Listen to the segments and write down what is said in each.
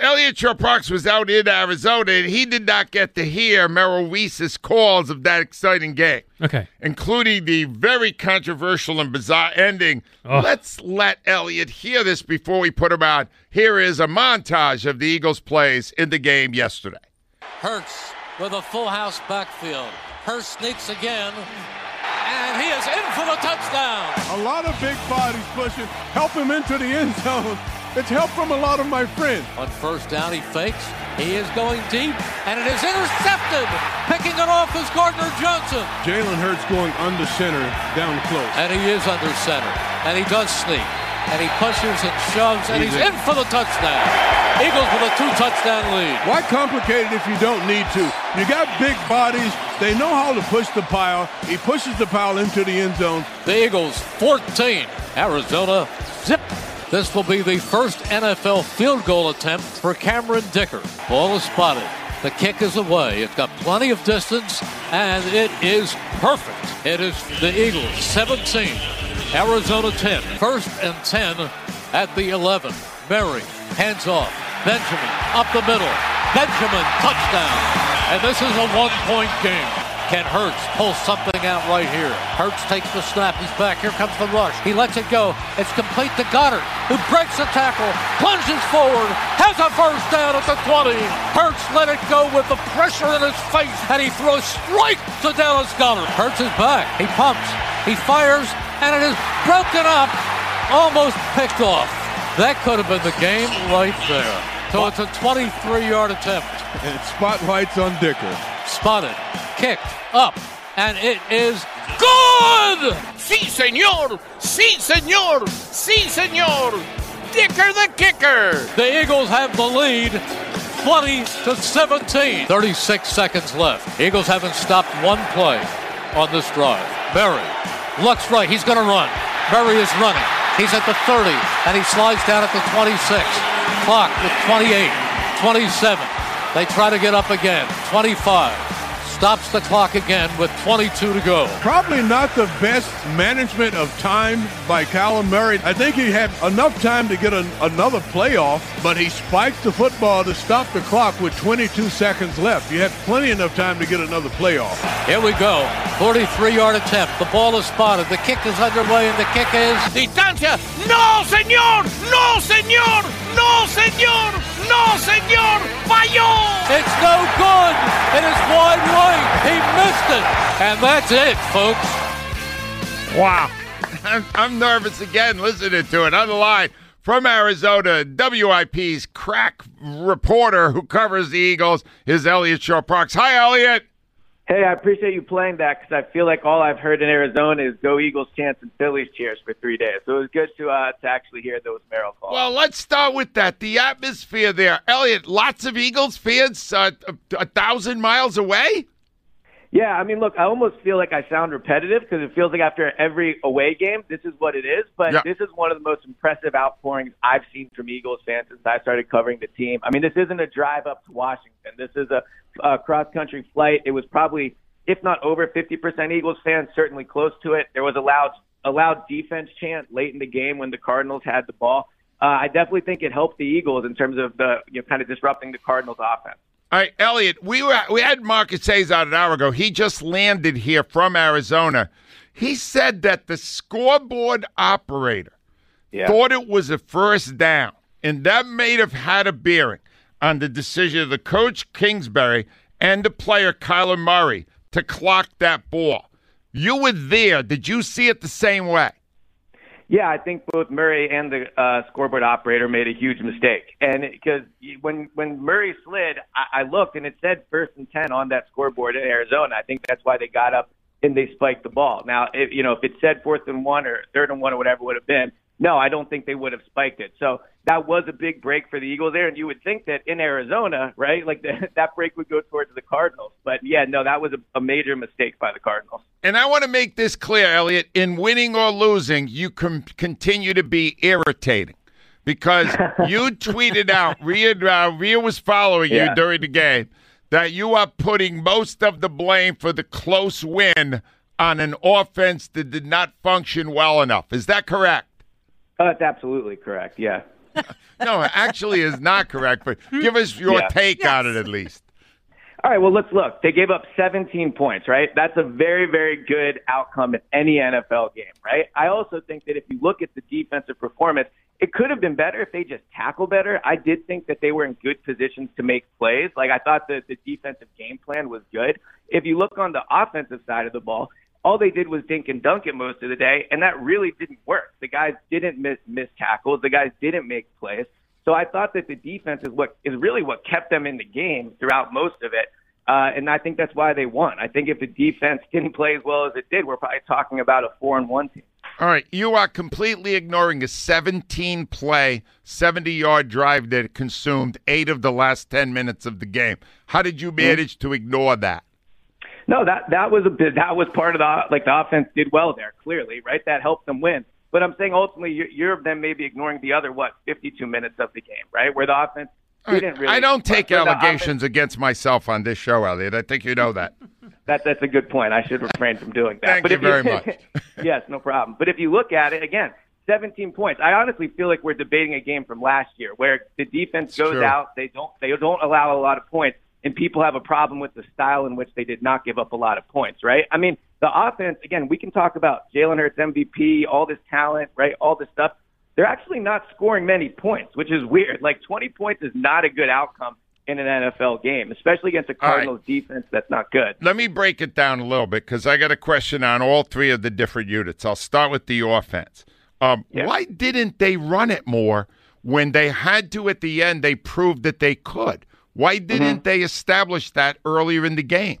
Elliot Shorr-Parks was out in Arizona, and he did not get to hear Merrill Reese's calls of that exciting game. Okay. Including the very controversial and bizarre ending. Oh. Let's let Elliot hear this before we put him out. Here is a montage of the Eagles' plays in the game yesterday. Hurts with a full house backfield. Hurts sneaks again, and he is in for the touchdown. A lot of big bodies pushing, help him into the end zone. It's help from a lot of my friends. On first down, he fakes. He is going deep, and it is intercepted. Picking it off is Gardner Johnson. Jalen Hurts going under center, down close. And he is under center. And he does sneak. And he pushes and shoves, and he's, He's in for the touchdown. Eagles with a two touchdown lead. Why complicate it if you don't need to? You got big bodies. They know how to push the pile. He pushes the pile into the end zone. The Eagles 14, Arizona zip. This will be the first NFL field goal attempt for Cameron Dicker. Ball is spotted. The kick is away. It's got plenty of distance, and it is perfect. It is the Eagles 17, Arizona 10. First and 10 at the 11. Murray hands off. Benjamin up the middle. Benjamin touchdown. And this is a one-point game. Can Hurts pull something out right here? Hurts takes the snap. He's back. Here comes the rush. He lets it go. It's complete to Goedert, who breaks the tackle, plunges forward, has a first down at the 20. Hurts let it go with the pressure in his face, and he throws straight to Dallas Goedert. Hurts is back. He pumps. He fires, and it is broken up, almost picked off. That could have been the game right there. So it's a 23-yard attempt. And spotlights on Dicker. Spotted, kicked, up, and it is good! Si, senor! Si, senor! Si, senor! Dicker the kicker! The Eagles have the lead 20 to 17. 36 seconds left. Eagles haven't stopped one play on this drive. Murray looks right. He's going to run. Murray is running. He's at the 30, and he slides down at the 26. Clock with 28, 27. They try to get up again. 25. Stops the clock again with 22 to go. Probably not the best management of time by Kyler Murray. I think he had enough time to get an, another playoff, but he spiked the football to stop the clock with 22 seconds left. You had plenty enough time to get another playoff. Here we go. 43 yard attempt. The ball is spotted. The kick is underway, and the kick is. Distancia! No, senor! No, senor! No, senor! No, senor! Falló! It's no good. It is wide right. He missed it. And that's it, folks. Wow. I'm, I'm nervous again listening to it on the line from Arizona. WIP's crack reporter who covers the Eagles is Elliot Shorr-Parks. Hi, Elliot. Hey, I appreciate you playing that because I feel like all I've heard in Arizona is "Go Eagles" chants and Phillies cheers for three days. So it was good to uh, to actually hear those Merrill calls. Well, let's start with that. The atmosphere there, Elliot. Lots of Eagles fans, uh, a, a thousand miles away. Yeah, I mean, look, I almost feel like I sound repetitive because it feels like after every away game, this is what it is. But Yeah. this is one of the most impressive outpourings I've seen from Eagles fans since I started covering the team. I mean, this isn't a drive up to Washington. This is a, a cross country flight. It was probably, if not over 50% Eagles fans, certainly close to it. There was a loud, a loud defense chant late in the game when the Cardinals had the ball. Uh, I definitely think it helped the Eagles in terms of the, you know, kind of disrupting the Cardinals offense. All right, Elliot, we were we had Marcus Hayes out an hour ago. He just landed here from Arizona. He said that the scoreboard operator Yeah. thought it was a first down, and that may have had a bearing on the decision of the coach Kingsbury and the player Kyler Murray to clock that ball. You were there. Did you see it the same way? Yeah, I think both Murray and the uh, scoreboard operator made a huge mistake. And because when when Murray slid, I, I looked and it said first and ten on that scoreboard in Arizona. I think that's why they got up and they spiked the ball. Now, if you know if it said fourth and one or third and one or whatever it would have been, no, I don't think they would have spiked it. So that was a big break for the Eagles there. And you would think that in Arizona, right, like the, that break would go towards the Cardinals. But yeah, no, that was a, a major mistake by the Cardinals. And I want to make this clear, Elliot. In winning or losing, you can continue to be irritating because you tweeted out, Rhea, uh, Rhea was following you during the game, that you are putting most of the blame for the close win on an offense that did not function well enough. Is that correct? Uh, that's absolutely correct. Yeah. No, actually is not correct, but give us your Yeah. take on it at least. All right, well, let's look. They gave up 17 points, right? That's a very, very good outcome in any NFL game, right? I also think that if you look at the defensive performance, it could have been better if they just tackle better. I did think that they were in good positions to make plays. Like, I thought that the defensive game plan was good. If you look on the offensive side of the ball, all they did was dink and dunk it most of the day, and that really didn't work. The guys didn't miss, miss tackles. The guys didn't make plays. So I thought that the defense is what is really what kept them in the game throughout most of it. Uh, and I think that's why they won. I think if the defense didn't play as well as it did, we're probably talking about a four and one team. All right, you are completely ignoring a 17 play, 70 yard drive that consumed eight of the last 10 minutes of the game. How did you manage to ignore that? No, that that was a bit that was part of the like the offense did well there clearly, right? That helped them win. But I'm saying ultimately you're, you're then maybe ignoring the other what 52 minutes of the game, right? Where the offense didn't really. I don't take allegations against myself on this show, Elliot. I think you know that. That that's a good point. I should refrain from doing that. Thank but you if very much. yes, no problem. But if you look at it again, 17 points. I honestly feel like we're debating a game from last year where the defense goes true. out, they don't they don't allow a lot of points, and people have a problem with the style in which they did not give up a lot of points. Right? I mean, the offense again. We can talk about Jalen Hurts MVP, all this talent, right? All this stuff. They're actually not scoring many points, which is weird. Like 20 points is not a good outcome in an NFL game, especially against a All right. Cardinals defense that's not good. Let me break it down a little bit because I got a question on all three of the different units. I'll start with the offense. Um, Yeah. Why didn't they run it more when they had to at the end? They proved that they could. Why didn't they establish that earlier in the game?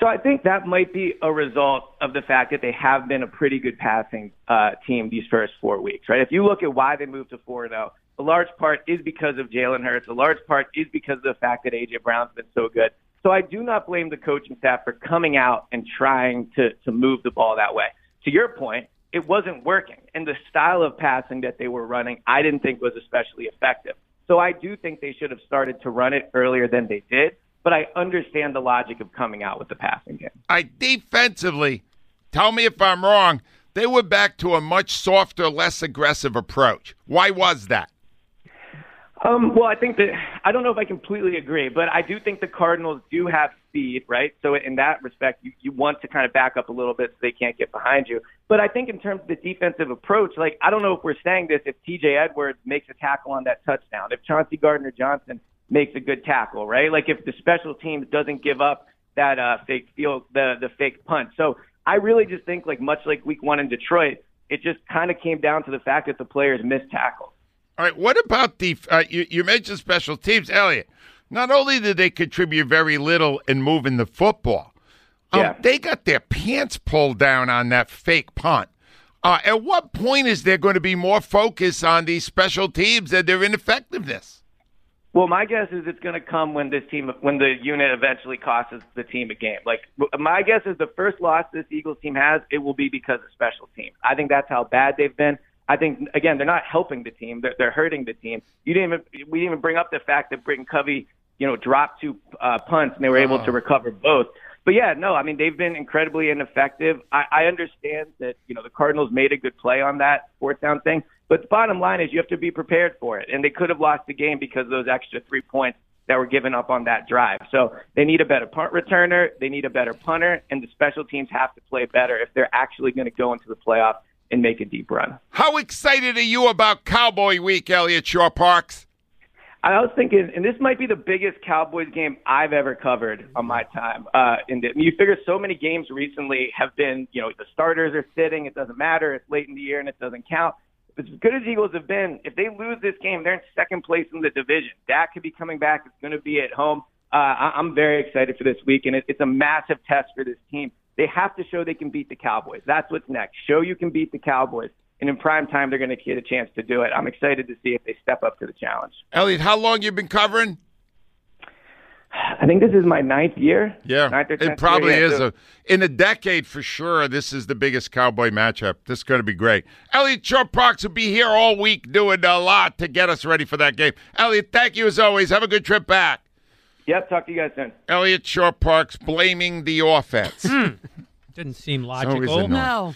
So I think that might be a result of the fact that they have been a pretty good passing uh, team these first four weeks, right? If you look at why they moved to four zero, a large part is because of Jalen Hurts. A large part is because of the fact that AJ Brown's been so good. So I do not blame the coaching staff for coming out and trying to to move the ball that way. To your point, it wasn't working, and the style of passing that they were running, I didn't think was especially effective. So I do think they should have started to run it earlier than they did. But I understand the logic of coming out with the passing game. I defensively, tell me if I'm wrong, they were back to a much softer, less aggressive approach. Why was that? Um, well, I think that I don't know if I completely agree, but I do think the Cardinals do have speed, right? So in that respect, you, you want to kind of back up a little bit so they can't get behind you. But I think in terms of the defensive approach, like I don't know if we're saying this if T.J. Edwards makes a tackle on that touchdown, if Chauncey Gardner Johnson makes a good tackle, right? Like if the special teams doesn't give up that uh, fake field, the the fake punt. So I really just think like much like Week One in Detroit, it just kind of came down to the fact that the players missed tackles. All right, what about the? Uh, you, you mentioned special teams, Elliot. Not only did they contribute very little in moving the football, um, Yeah. they got their pants pulled down on that fake punt. Uh, at what point is there going to be more focus on these special teams and their ineffectiveness? Well, my guess is it's going to come when this team, when the unit eventually costs the team a game. Like my guess is the first loss this Eagles team has, it will be because of special teams. I think that's how bad they've been. I think again, they're not helping the team; they're, they're hurting the team. You didn't even we didn't even bring up the fact that Britton Covey, you know, dropped two uh, punts and they were able to recover both. But yeah, no, I mean they've been incredibly ineffective. I, I understand that you know the Cardinals made a good play on that fourth down thing, but the bottom line is you have to be prepared for it, and they could have lost the game because of those extra three points that were given up on that drive. So they need a better punt returner, they need a better punter, and the special teams have to play better if they're actually going to go into the playoffs and make a deep run. How excited are you about Cowboy Week, Elliot Shorr-Parks? I was thinking, and this might be the biggest Cowboys game I've ever covered on my time. Uh, and you figure so many games recently have been, you know, the starters are sitting. It doesn't matter. It's late in the year and it doesn't count. As good as Eagles have been, if they lose this game, they're in second place in the division. Dak could be coming back. It's going to be at home. Uh, I- I'm very excited for this week, and it- it's a massive test for this team. They have to show they can beat the Cowboys. That's what's next. Show you can beat the Cowboys. And in prime time, they're going to get a chance to do it. I'm excited to see if they step up to the challenge. Elliot, how long you been covering? I think this is my ninth year. Yeah, ninth it probably year. Yeah, is. A, in a decade for sure, this is the biggest Cowboy matchup. This is going to be great. Elliot Shorr-Parks will be here all week doing a lot to get us ready for that game. Elliot, thank you as always. Have a good trip back. Yep, talk to you guys soon. Elliot Shorr-Parks blaming the offense. Hmm. Didn't seem logical. annoying. No.